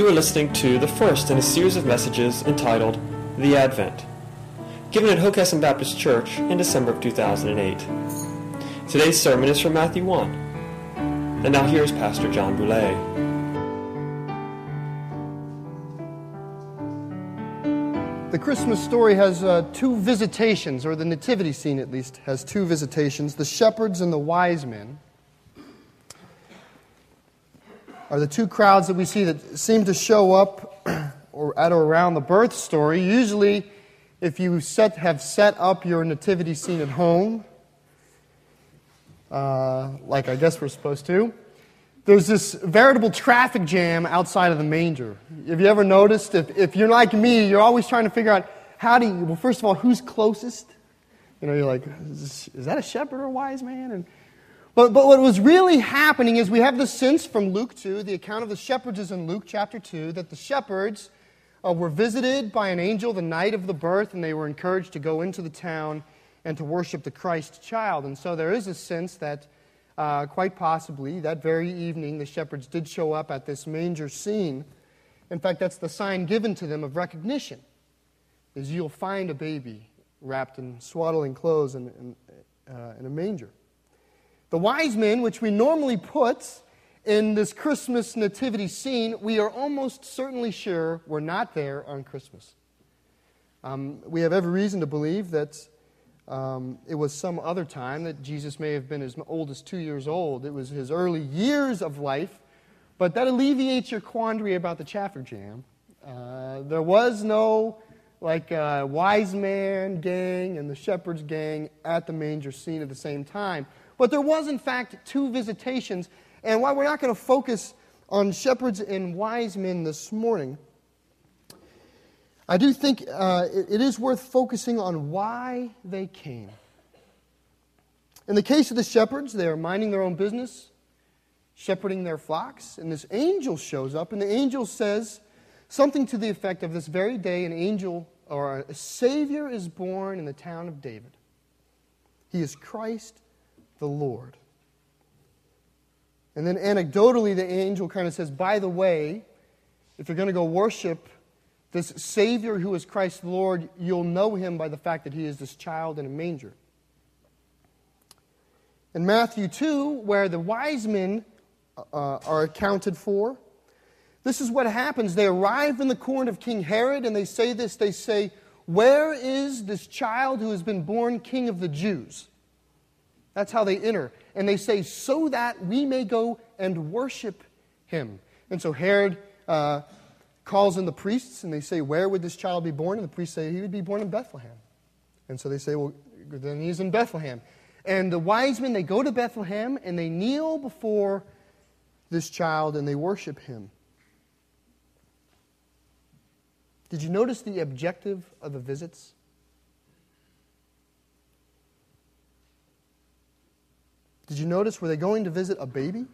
You are listening to the first in a series of messages entitled The Advent, given at Hockessin Baptist Church in December of 2008. Today's sermon is from Matthew 1. And now here's Pastor John Boulay. The Christmas story has uh, two visitations, or the nativity scene at least has two visitations the shepherds and the wise men are the two crowds that we see that seem to show up or at or around the birth story. Usually, if you set, have set up your nativity scene at home, uh, like I guess we're supposed to, there's this veritable traffic jam outside of the manger. Have you ever noticed? If, if you're like me, you're always trying to figure out how do you, well, first of all, who's closest? You know, you're like, is, is that a shepherd or a wise man? And but, but what was really happening is we have the sense from Luke 2, the account of the shepherds is in Luke chapter 2, that the shepherds uh, were visited by an angel the night of the birth, and they were encouraged to go into the town and to worship the Christ child. And so there is a sense that uh, quite possibly that very evening the shepherds did show up at this manger scene. In fact, that's the sign given to them of recognition, is you'll find a baby wrapped in swaddling clothes in, in, uh, in a manger. The wise men, which we normally put in this Christmas nativity scene, we are almost certainly sure were not there on Christmas. Um, we have every reason to believe that um, it was some other time, that Jesus may have been as old as two years old. It was his early years of life, but that alleviates your quandary about the Chaffer Jam. Uh, there was no like uh, wise man gang and the shepherd's gang at the manger scene at the same time. But there was, in fact, two visitations. And while we're not going to focus on shepherds and wise men this morning, I do think uh, it, it is worth focusing on why they came. In the case of the shepherds, they are minding their own business, shepherding their flocks, and this angel shows up, and the angel says something to the effect of this very day an angel or a Savior is born in the town of David. He is Christ the Lord. And then anecdotally, the angel kind of says, by the way, if you're going to go worship this Savior who is Christ the Lord, you'll know him by the fact that he is this child in a manger. In Matthew 2, where the wise men uh, are accounted for, this is what happens. They arrive in the court of King Herod and they say this they say, Where is this child who has been born king of the Jews? That's how they enter. And they say, so that we may go and worship him. And so Herod uh, calls in the priests and they say, Where would this child be born? And the priests say, He would be born in Bethlehem. And so they say, Well, then he's in Bethlehem. And the wise men, they go to Bethlehem and they kneel before this child and they worship him. Did you notice the objective of the visits? Did you notice, were they going to visit a baby?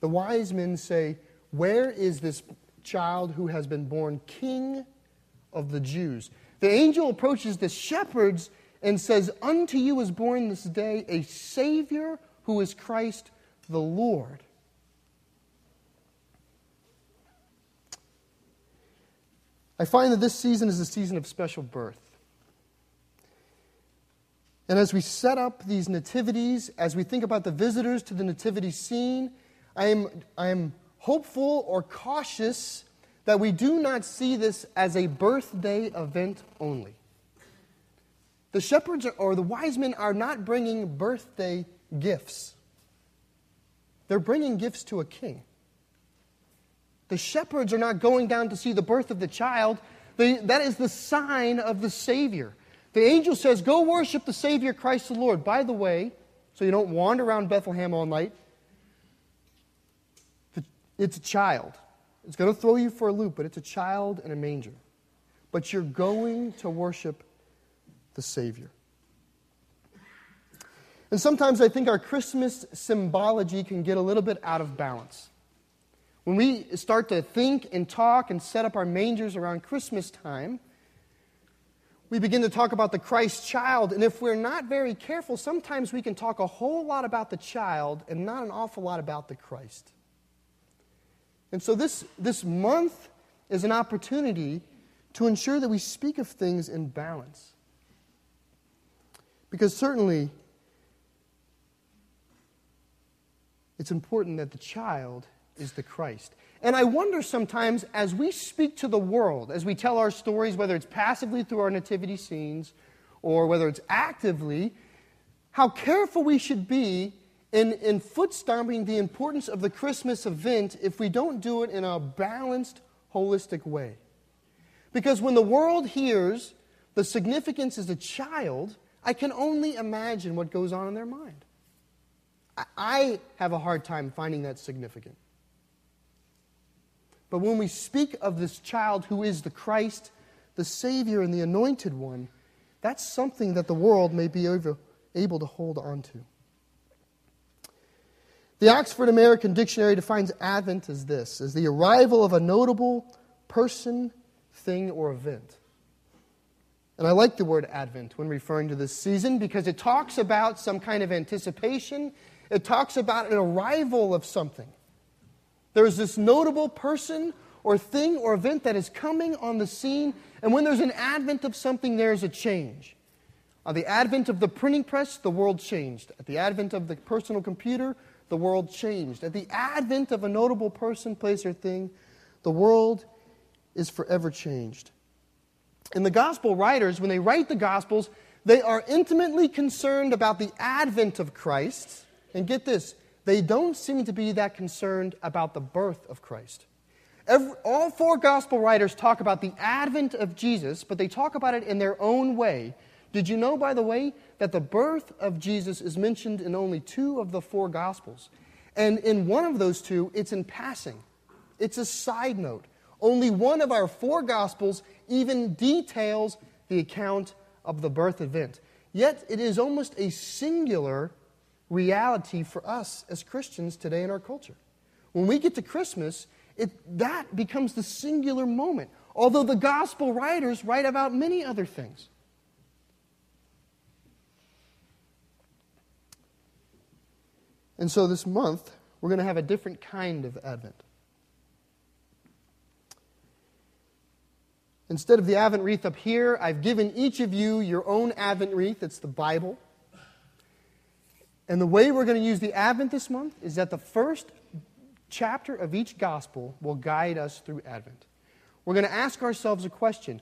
The wise men say, Where is this child who has been born king of the Jews? The angel approaches the shepherds and says, Unto you is born this day a Savior who is Christ the Lord. I find that this season is a season of special birth. And as we set up these nativities, as we think about the visitors to the nativity scene, I am, I am hopeful or cautious that we do not see this as a birthday event only. The shepherds or the wise men are not bringing birthday gifts, they're bringing gifts to a king. The shepherds are not going down to see the birth of the child, they, that is the sign of the Savior. The angel says, Go worship the Savior Christ the Lord. By the way, so you don't wander around Bethlehem all night, it's a child. It's going to throw you for a loop, but it's a child in a manger. But you're going to worship the Savior. And sometimes I think our Christmas symbology can get a little bit out of balance. When we start to think and talk and set up our mangers around Christmas time, we begin to talk about the Christ child. And if we're not very careful, sometimes we can talk a whole lot about the child and not an awful lot about the Christ. And so this, this month is an opportunity to ensure that we speak of things in balance. Because certainly, it's important that the child is the Christ. And I wonder sometimes as we speak to the world, as we tell our stories, whether it's passively through our nativity scenes or whether it's actively, how careful we should be in, in foot stomping the importance of the Christmas event if we don't do it in a balanced, holistic way. Because when the world hears the significance as a child, I can only imagine what goes on in their mind. I have a hard time finding that significant. But when we speak of this child who is the Christ, the Savior, and the Anointed One, that's something that the world may be able to hold on to. The Oxford American Dictionary defines Advent as this as the arrival of a notable person, thing, or event. And I like the word Advent when referring to this season because it talks about some kind of anticipation, it talks about an arrival of something. There's this notable person or thing or event that is coming on the scene, and when there's an advent of something, there's a change. On the advent of the printing press, the world changed. At the advent of the personal computer, the world changed. At the advent of a notable person, place, or thing, the world is forever changed. And the gospel writers, when they write the gospels, they are intimately concerned about the advent of Christ. And get this, they don't seem to be that concerned about the birth of Christ. Every, all four gospel writers talk about the advent of Jesus, but they talk about it in their own way. Did you know, by the way, that the birth of Jesus is mentioned in only two of the four gospels? And in one of those two, it's in passing, it's a side note. Only one of our four gospels even details the account of the birth event. Yet it is almost a singular reality for us as Christians today in our culture. When we get to Christmas, it, that becomes the singular moment, although the gospel writers write about many other things. And so this month, we're going to have a different kind of Advent. Instead of the Advent wreath up here, I've given each of you your own Advent wreath. It's the Bible. And the way we're going to use the Advent this month is that the first chapter of each gospel will guide us through Advent. We're going to ask ourselves a question.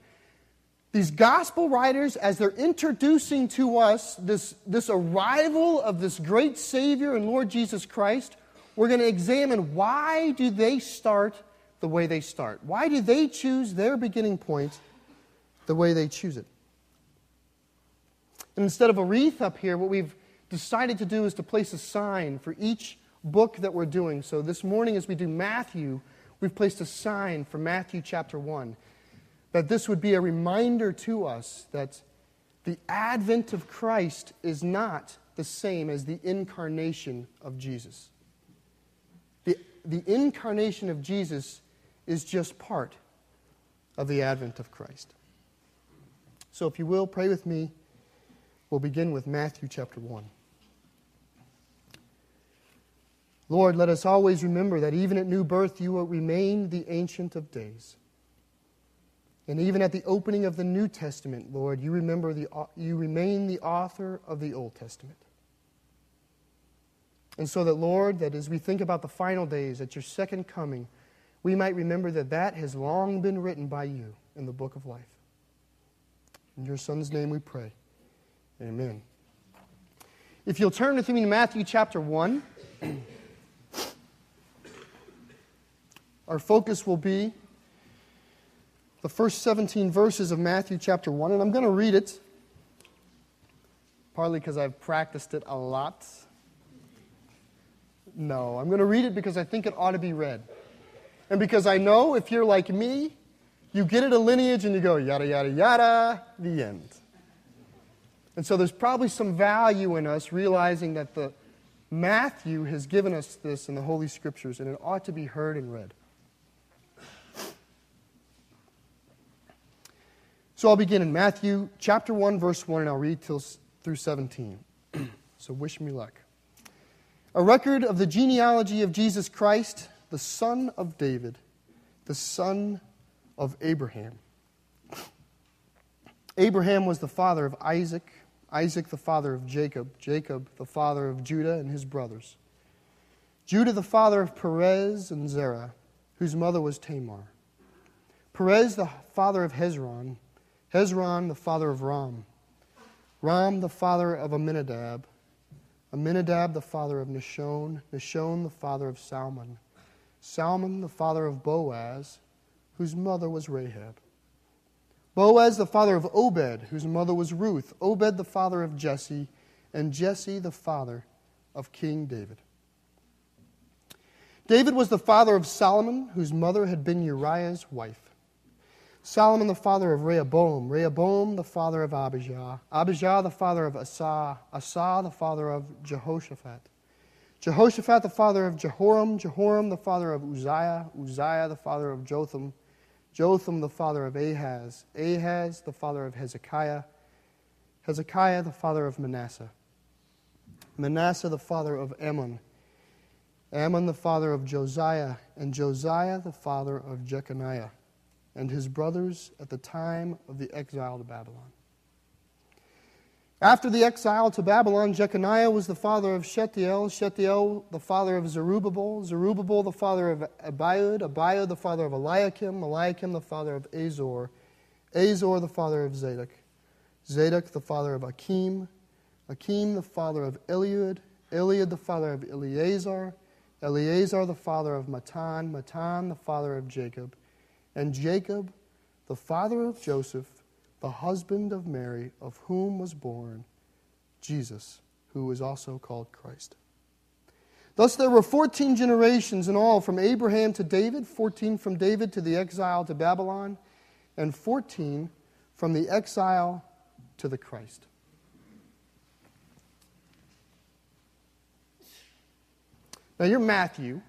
These gospel writers, as they're introducing to us this, this arrival of this great Savior and Lord Jesus Christ, we're going to examine why do they start the way they start? Why do they choose their beginning point the way they choose it? And instead of a wreath up here, what we've decided to do is to place a sign for each book that we're doing. So this morning, as we do Matthew, we've placed a sign for Matthew chapter 1. That this would be a reminder to us that the advent of Christ is not the same as the incarnation of Jesus. The, the incarnation of Jesus is just part of the advent of Christ. So, if you will, pray with me. We'll begin with Matthew chapter 1. Lord, let us always remember that even at new birth you will remain the Ancient of Days. And even at the opening of the New Testament, Lord, you, remember the, you remain the author of the Old Testament. And so that, Lord, that as we think about the final days, at your second coming, we might remember that that has long been written by you in the book of life. In your Son's name we pray. Amen. If you'll turn with me to Matthew chapter 1. Our focus will be the first 17 verses of Matthew chapter 1, and I'm going to read it, partly because I've practiced it a lot. No, I'm going to read it because I think it ought to be read. And because I know if you're like me, you get it a lineage and you go, yada, yada, yada, the end. And so there's probably some value in us realizing that the Matthew has given us this in the Holy Scriptures, and it ought to be heard and read. So I'll begin in Matthew chapter 1, verse 1, and I'll read till, through 17. so wish me luck. A record of the genealogy of Jesus Christ, the son of David, the son of Abraham. Abraham was the father of Isaac, Isaac the father of Jacob, Jacob the father of Judah and his brothers, Judah the father of Perez and Zerah, whose mother was Tamar, Perez the father of Hezron, Hezron the father of Ram, Ram the father of Amminadab, Amminadab the father of Nahshon, Nahshon the father of Salmon, Salmon the father of Boaz, whose mother was Rahab. Boaz the father of Obed, whose mother was Ruth, Obed the father of Jesse, and Jesse the father of King David. David was the father of Solomon, whose mother had been Uriah's wife. Solomon the father of Rehoboam, Rehoboam the father of Abijah, Abijah the father of Asa, Asa the father of Jehoshaphat, Jehoshaphat the father of Jehoram, Jehoram the father of Uzziah, Uzziah the father of Jotham, Jotham the father of Ahaz, Ahaz the father of Hezekiah, Hezekiah the father of Manasseh, Manasseh the father of Amon, Amon the father of Josiah, and Josiah the father of Jeconiah and his brothers at the time of the exile to Babylon. After the exile to Babylon, Jeconiah was the father of Shealtiel, Shealtiel the father of Zerubbabel, Zerubbabel the father of Abiud, Abiud the father of Eliakim, Eliakim the father of Azor, Azor the father of Zadok, Zadok the father of Achim, Achim the father of Eliud, Eliud the father of Eleazar, Eleazar the father of Matthan, Matthan the father of Jacob, and Jacob, the father of Joseph, the husband of Mary, of whom was born Jesus, who is also called Christ. Thus, there were 14 generations in all from Abraham to David, 14 from David to the exile to Babylon, and 14 from the exile to the Christ. Now, you're Matthew.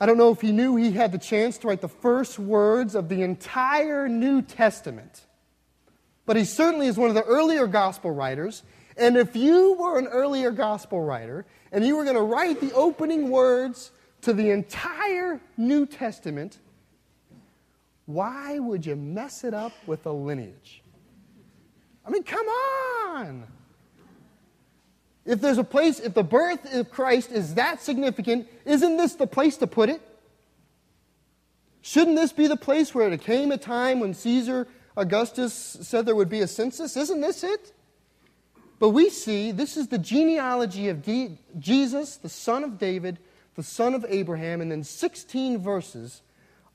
I don't know if he knew he had the chance to write the first words of the entire New Testament, but he certainly is one of the earlier gospel writers. And if you were an earlier gospel writer and you were going to write the opening words to the entire New Testament, why would you mess it up with a lineage? I mean, come on! If there's a place, if the birth of Christ is that significant, isn't this the place to put it? Shouldn't this be the place where it came a time when Caesar Augustus said there would be a census? Isn't this it? But we see this is the genealogy of D- Jesus, the son of David, the son of Abraham, and then 16 verses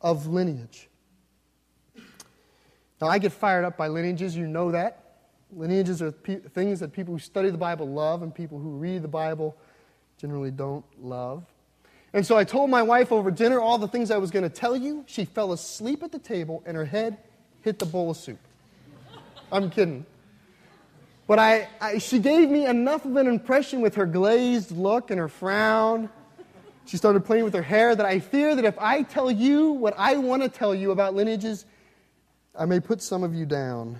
of lineage. Now, I get fired up by lineages, you know that. Lineages are pe- things that people who study the Bible love and people who read the Bible generally don't love. And so I told my wife over dinner all the things I was going to tell you. She fell asleep at the table and her head hit the bowl of soup. I'm kidding. But I, I, she gave me enough of an impression with her glazed look and her frown. She started playing with her hair that I fear that if I tell you what I want to tell you about lineages, I may put some of you down.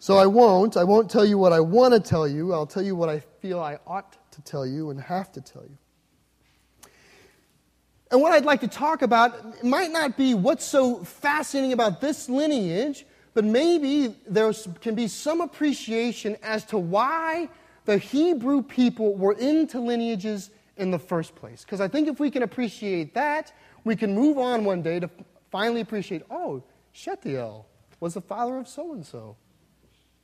So I won't. I won't tell you what I want to tell you. I'll tell you what I feel I ought to tell you and have to tell you. And what I'd like to talk about might not be what's so fascinating about this lineage, but maybe there can be some appreciation as to why the Hebrew people were into lineages in the first place. Because I think if we can appreciate that, we can move on one day to finally appreciate oh, Shealtiel was the father of so and so.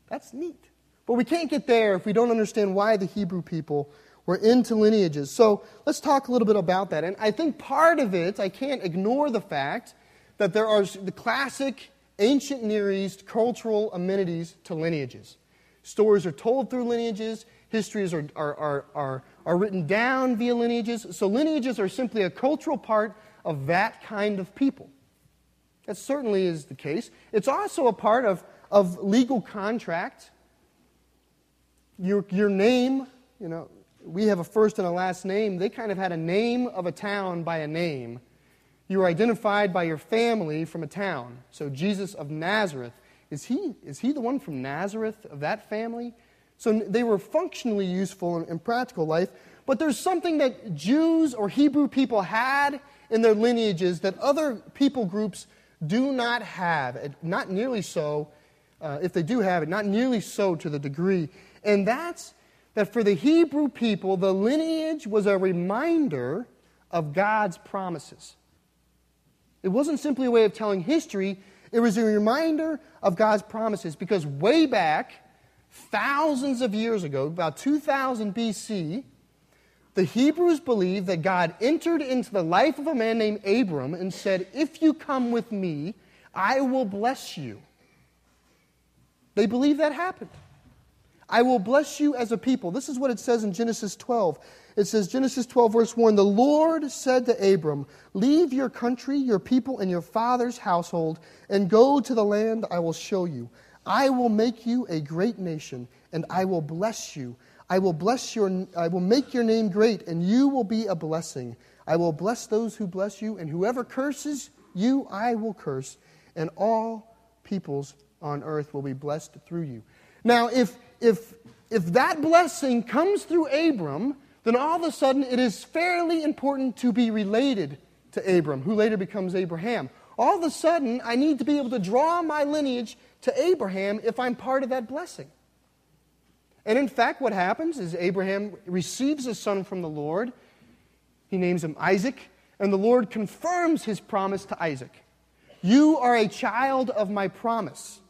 That's neat. But we can't get there if we don't understand why the Hebrew people were into lineages. So let's talk a little bit about that. And I think part of it, I can't ignore the fact that there are the classic ancient Near East cultural amenities to lineages. Stories are told through lineages, histories are, are, are, are, are written down via lineages. So lineages are simply a cultural part of that kind of people. That certainly is the case. It's also a part of of legal contract. Your, your name, you know, we have a first and a last name. They kind of had a name of a town by a name. You were identified by your family from a town. So Jesus of Nazareth, is he, is he the one from Nazareth of that family? So they were functionally useful in, in practical life, But there's something that Jews or Hebrew people had in their lineages that other people groups do not have. Not nearly so, uh, if they do have it, not nearly so to the degree. And that's that for the Hebrew people, the lineage was a reminder of God's promises. It wasn't simply a way of telling history, it was a reminder of God's promises because way back, thousands of years ago, about 2000 BC, the Hebrews believed that God entered into the life of a man named Abram and said, If you come with me, I will bless you. They believe that happened. I will bless you as a people. This is what it says in Genesis 12. It says, Genesis 12, verse 1 The Lord said to Abram, Leave your country, your people, and your father's household, and go to the land I will show you. I will make you a great nation, and I will bless you. I will bless your I will make your name great, and you will be a blessing. I will bless those who bless you, and whoever curses you, I will curse, and all peoples on earth will be blessed through you. Now, if if if that blessing comes through Abram, then all of a sudden it is fairly important to be related to Abram, who later becomes Abraham. All of a sudden, I need to be able to draw my lineage to Abraham if I'm part of that blessing. And in fact, what happens is Abraham receives a son from the Lord. He names him Isaac, and the Lord confirms his promise to Isaac. You are a child of my promise.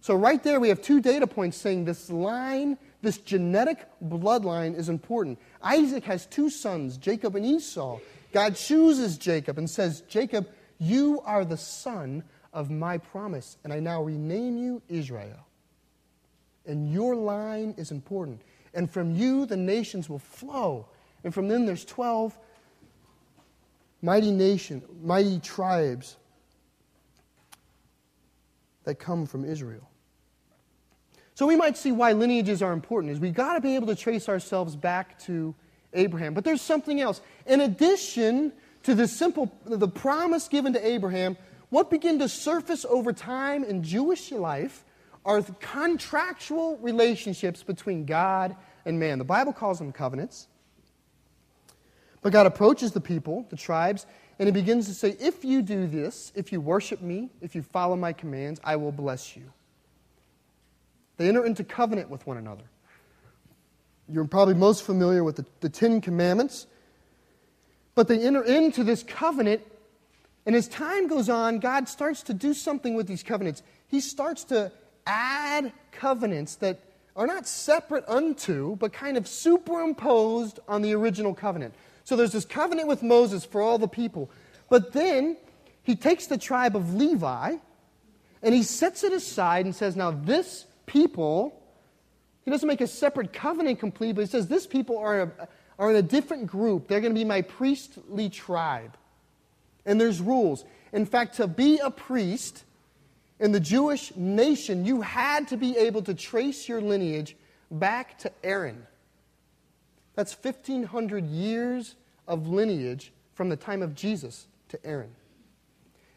So, right there, we have two data points saying this line, this genetic bloodline is important. Isaac has two sons, Jacob and Esau. God chooses Jacob and says, Jacob, you are the son of my promise, and I now rename you Israel. And your line is important. And from you, the nations will flow. And from them, there's 12 mighty nation, mighty tribes that come from Israel. So we might see why lineages are important is we got to be able to trace ourselves back to Abraham. But there's something else. In addition to the simple the promise given to Abraham, what began to surface over time in Jewish life are contractual relationships between God and man. The Bible calls them covenants. But God approaches the people, the tribes, and he begins to say, If you do this, if you worship me, if you follow my commands, I will bless you. They enter into covenant with one another. You're probably most familiar with the, the Ten Commandments. But they enter into this covenant, and as time goes on, God starts to do something with these covenants. He starts to add covenants that are not separate unto, but kind of superimposed on the original covenant. So there's this covenant with Moses for all the people. But then he takes the tribe of Levi and he sets it aside and says, Now, this people he doesn't make a separate covenant complete, but he says this people are, a, are in a different group. They're going to be my priestly tribe. And there's rules. In fact, to be a priest in the Jewish nation, you had to be able to trace your lineage back to Aaron. That's 1,500 years of lineage from the time of Jesus to Aaron.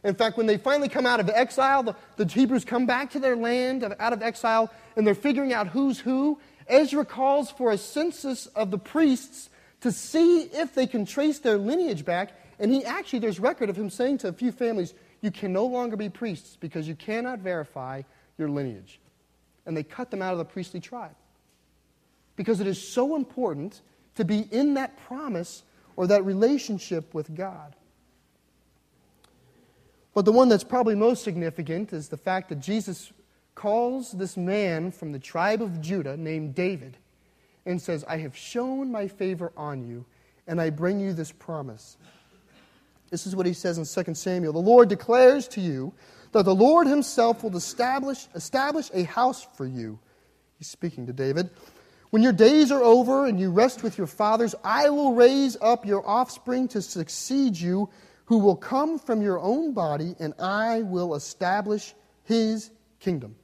In fact, when they finally come out of exile, the, the Hebrews come back to their land out of exile, and they're figuring out who's who. Ezra calls for a census of the priests to see if they can trace their lineage back. And he actually, there's record of him saying to a few families, You can no longer be priests because you cannot verify your lineage. And they cut them out of the priestly tribe. Because it is so important to be in that promise or that relationship with God. But the one that's probably most significant is the fact that Jesus calls this man from the tribe of Judah named David and says, I have shown my favor on you, and I bring you this promise. This is what he says in 2 Samuel. The Lord declares to you that the Lord himself will establish, establish a house for you. He's speaking to David. When your days are over and you rest with your fathers, I will raise up your offspring to succeed you who will come from your own body, and I will establish his kingdom.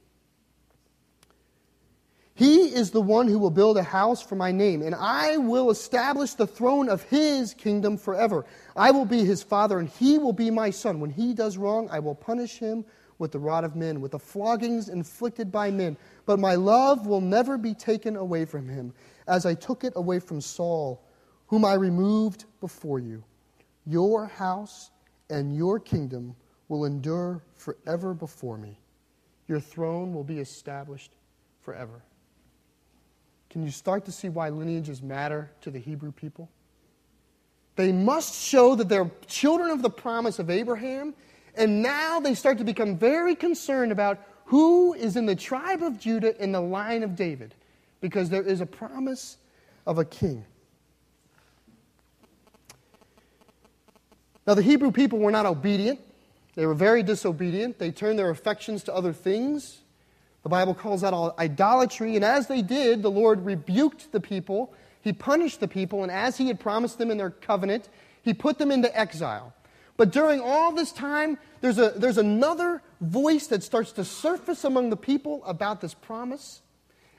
He is the one who will build a house for my name, and I will establish the throne of his kingdom forever. I will be his father, and he will be my son. When he does wrong, I will punish him with the rod of men, with the floggings inflicted by men. But my love will never be taken away from him, as I took it away from Saul whom I removed before you. Your house and your kingdom will endure forever before me. Your throne will be established forever. Can you start to see why lineages matter to the Hebrew people? They must show that they're children of the promise of Abraham, and now they start to become very concerned about who is in the tribe of Judah in the line of David, because there is a promise of a king. Now, the Hebrew people were not obedient. They were very disobedient. They turned their affections to other things. The Bible calls that all idolatry. And as they did, the Lord rebuked the people. He punished the people. And as He had promised them in their covenant, He put them into exile. But during all this time, there's, a, there's another voice that starts to surface among the people about this promise.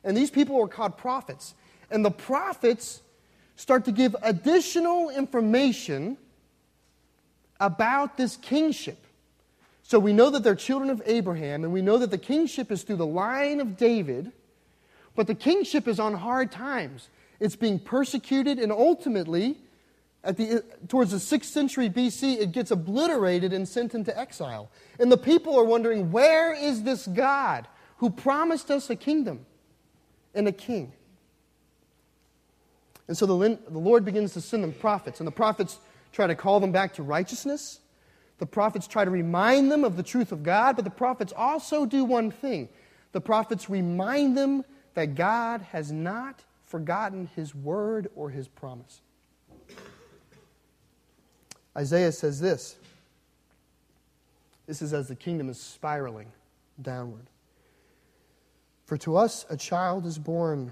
And these people are called prophets. And the prophets start to give additional information about this kingship. So we know that they're children of Abraham, and we know that the kingship is through the line of David, but the kingship is on hard times. It's being persecuted, and ultimately, at the, towards the 6th century BC, it gets obliterated and sent into exile. And the people are wondering, where is this God who promised us a kingdom and a king? And so the, the Lord begins to send them prophets, and the prophets try to call them back to righteousness. The prophets try to remind them of the truth of God, but the prophets also do one thing. The prophets remind them that God has not forgotten his word or his promise. Isaiah says this. This is as the kingdom is spiraling downward. For to us a child is born,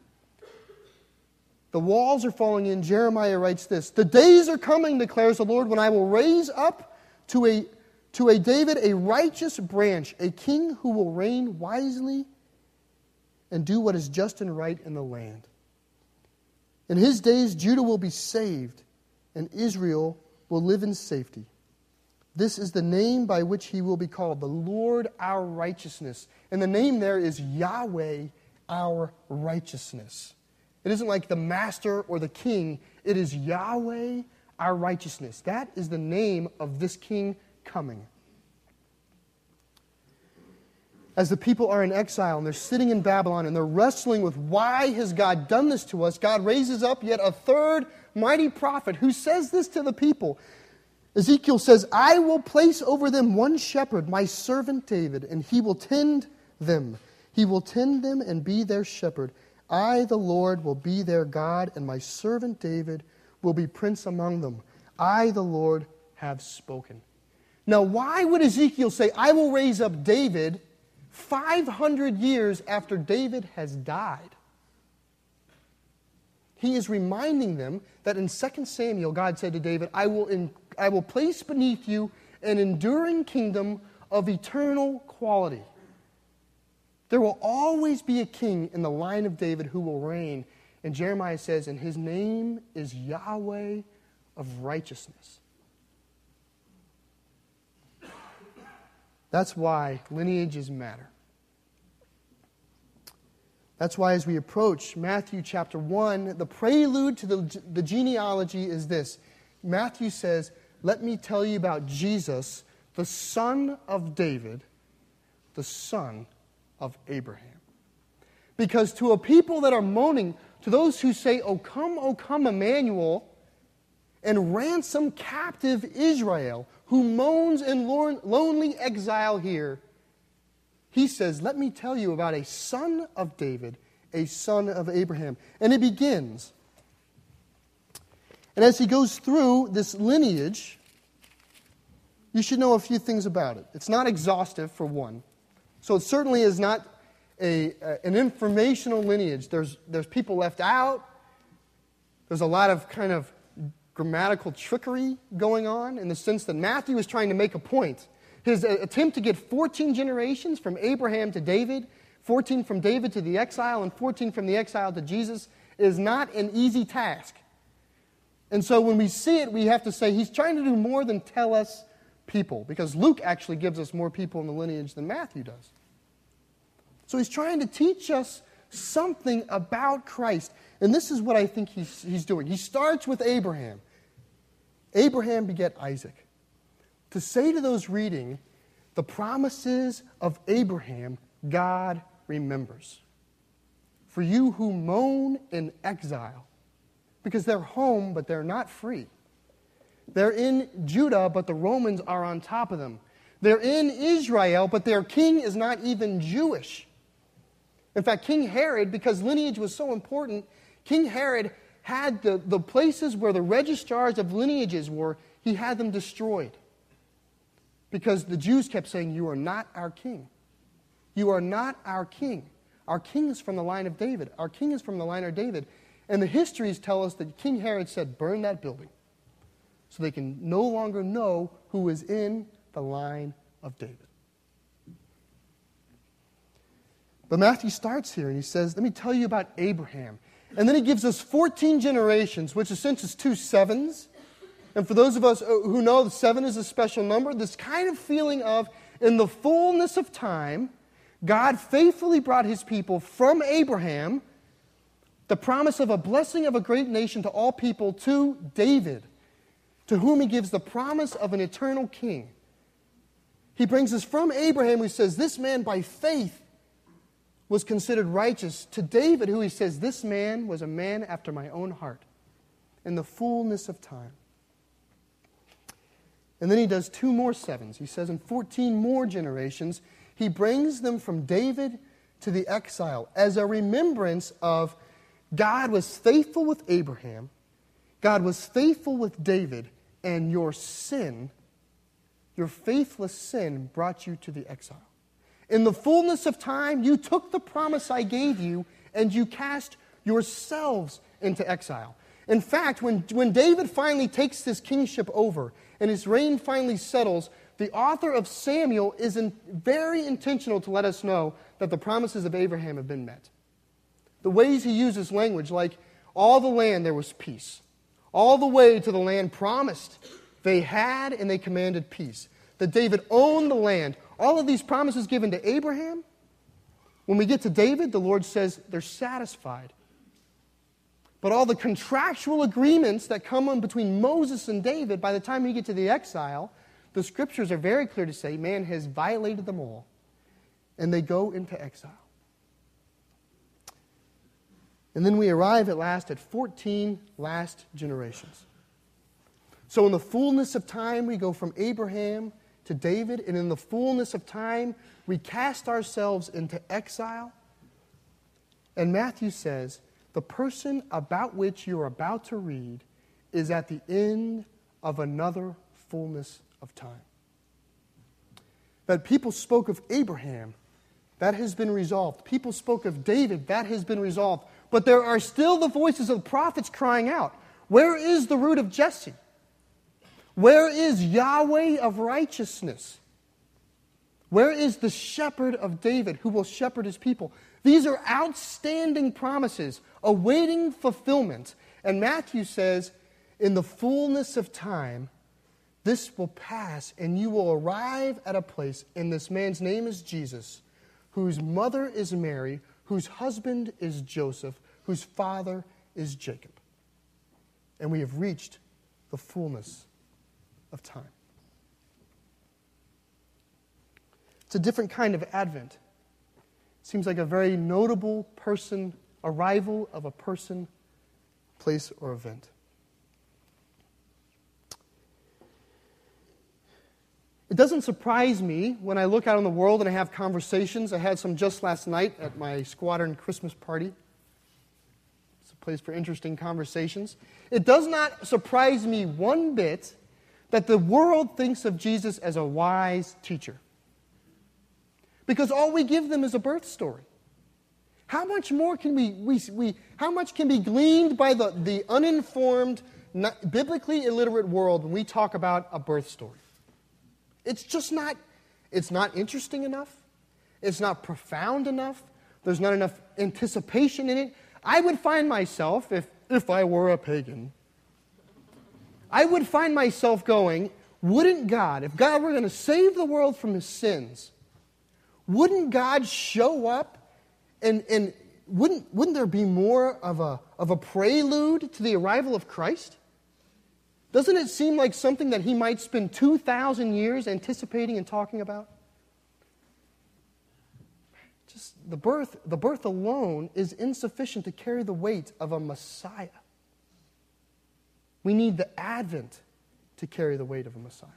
the walls are falling in. Jeremiah writes this The days are coming, declares the Lord, when I will raise up to a, to a David a righteous branch, a king who will reign wisely and do what is just and right in the land. In his days, Judah will be saved, and Israel will live in safety. This is the name by which he will be called, the Lord our righteousness. And the name there is Yahweh our righteousness. It isn't like the master or the king, it is Yahweh our righteousness. That is the name of this king coming. As the people are in exile and they're sitting in Babylon and they're wrestling with why has God done this to us, God raises up yet a third mighty prophet who says this to the people. Ezekiel says, I will place over them one shepherd, my servant David, and he will tend them. He will tend them and be their shepherd. I, the Lord, will be their God, and my servant David will be prince among them. I, the Lord, have spoken. Now, why would Ezekiel say, I will raise up David 500 years after David has died? He is reminding them that in 2 Samuel, God said to David, I will, in, I will place beneath you an enduring kingdom of eternal quality. There will always be a king in the line of David who will reign. And Jeremiah says, and his name is Yahweh of righteousness. That's why lineages matter. That's why, as we approach Matthew chapter 1, the prelude to the, the genealogy is this Matthew says, Let me tell you about Jesus, the son of David, the son of Abraham. Because to a people that are moaning, to those who say, O come, O come, Emmanuel, and ransom captive Israel, who moans in lonely exile here, he says, Let me tell you about a son of David, a son of Abraham. And it begins. And as he goes through this lineage, you should know a few things about it. It's not exhaustive, for one. So it certainly is not a, an informational lineage. There's, there's people left out. There's a lot of kind of grammatical trickery going on in the sense that Matthew is trying to make a point. His uh, attempt to get 14 generations from Abraham to David, 14 from David to the exile, and 14 from the exile to Jesus is not an easy task. And so when we see it, we have to say he's trying to do more than tell us people, because Luke actually gives us more people in the lineage than Matthew does. So he's trying to teach us something about Christ. And this is what I think he's, he's doing. He starts with Abraham. Abraham beget Isaac. To say to those reading, the promises of Abraham, God remembers. For you who moan in exile, because they're home, but they're not free. They're in Judah, but the Romans are on top of them. They're in Israel, but their king is not even Jewish. In fact, King Herod, because lineage was so important, King Herod had the, the places where the registrars of lineages were, he had them destroyed. Because the Jews kept saying, You are not our king. You are not our king. Our king is from the line of David. Our king is from the line of David. And the histories tell us that King Herod said, Burn that building. So they can no longer know who is in the line of David. But Matthew starts here and he says, Let me tell you about Abraham. And then he gives us 14 generations, which is two sevens. And for those of us who know that seven is a special number, this kind of feeling of, in the fullness of time, God faithfully brought his people from Abraham, the promise of a blessing of a great nation to all people, to David, to whom he gives the promise of an eternal king. He brings us from Abraham, who says, This man by faith was considered righteous to David, who he says, This man was a man after my own heart in the fullness of time. And then he does two more sevens. He says, In 14 more generations, he brings them from David to the exile as a remembrance of God was faithful with Abraham, God was faithful with David, and your sin, your faithless sin, brought you to the exile. In the fullness of time, you took the promise I gave you and you cast yourselves into exile. In fact, when, when David finally takes this kingship over and his reign finally settles, the author of Samuel is in, very intentional to let us know that the promises of Abraham have been met. The ways he uses language, like all the land there was peace, all the way to the land promised, they had and they commanded peace. That David owned the land, all of these promises given to Abraham, when we get to David, the Lord says they're satisfied. But all the contractual agreements that come on between Moses and David, by the time we get to the exile, the scriptures are very clear to say man has violated them all, and they go into exile. And then we arrive at last at 14 last generations. So, in the fullness of time, we go from Abraham to David, and in the fullness of time, we cast ourselves into exile. And Matthew says, the person about which you're about to read is at the end of another fullness of time. That people spoke of Abraham, that has been resolved. People spoke of David, that has been resolved. But there are still the voices of the prophets crying out Where is the root of Jesse? Where is Yahweh of righteousness? Where is the shepherd of David who will shepherd his people? These are outstanding promises awaiting fulfillment. And Matthew says, in the fullness of time, this will pass, and you will arrive at a place, and this man's name is Jesus, whose mother is Mary, whose husband is Joseph, whose father is Jacob. And we have reached the fullness of time. It's a different kind of advent. It seems like a very notable person, arrival of a person, place, or event. It doesn't surprise me when I look out on the world and I have conversations. I had some just last night at my squadron Christmas party. It's a place for interesting conversations. It does not surprise me one bit that the world thinks of Jesus as a wise teacher. Because all we give them is a birth story. How much more can we, we, we how much can be gleaned by the, the uninformed biblically illiterate world when we talk about a birth story. It's just not, it's not interesting enough. It's not profound enough. There's not enough anticipation in it. I would find myself, if, if I were a pagan, I would find myself going, wouldn't God, if God were going to save the world from his sins, wouldn't God show up and, and wouldn't, wouldn't there be more of a, of a prelude to the arrival of Christ? Doesn't it seem like something that he might spend 2,000 years anticipating and talking about? Just the birth, the birth alone is insufficient to carry the weight of a Messiah. We need the advent to carry the weight of a Messiah.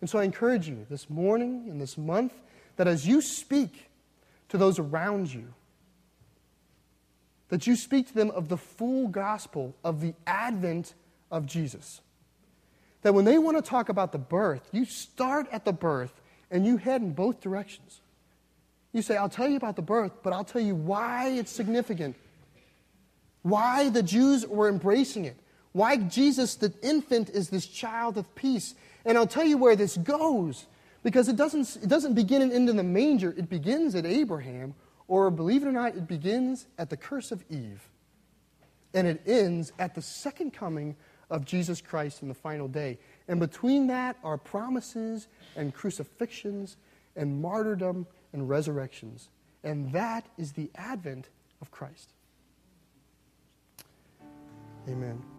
And so I encourage you this morning and this month that as you speak to those around you, that you speak to them of the full gospel of the advent of Jesus. That when they want to talk about the birth, you start at the birth and you head in both directions. You say, I'll tell you about the birth, but I'll tell you why it's significant, why the Jews were embracing it, why Jesus, the infant, is this child of peace. And I'll tell you where this goes, because it doesn't, it doesn't begin and end in the manger, it begins at Abraham, or believe it or not, it begins at the curse of Eve, and it ends at the second coming of Jesus Christ in the final day. And between that are promises and crucifixions and martyrdom and resurrections. And that is the advent of Christ. Amen.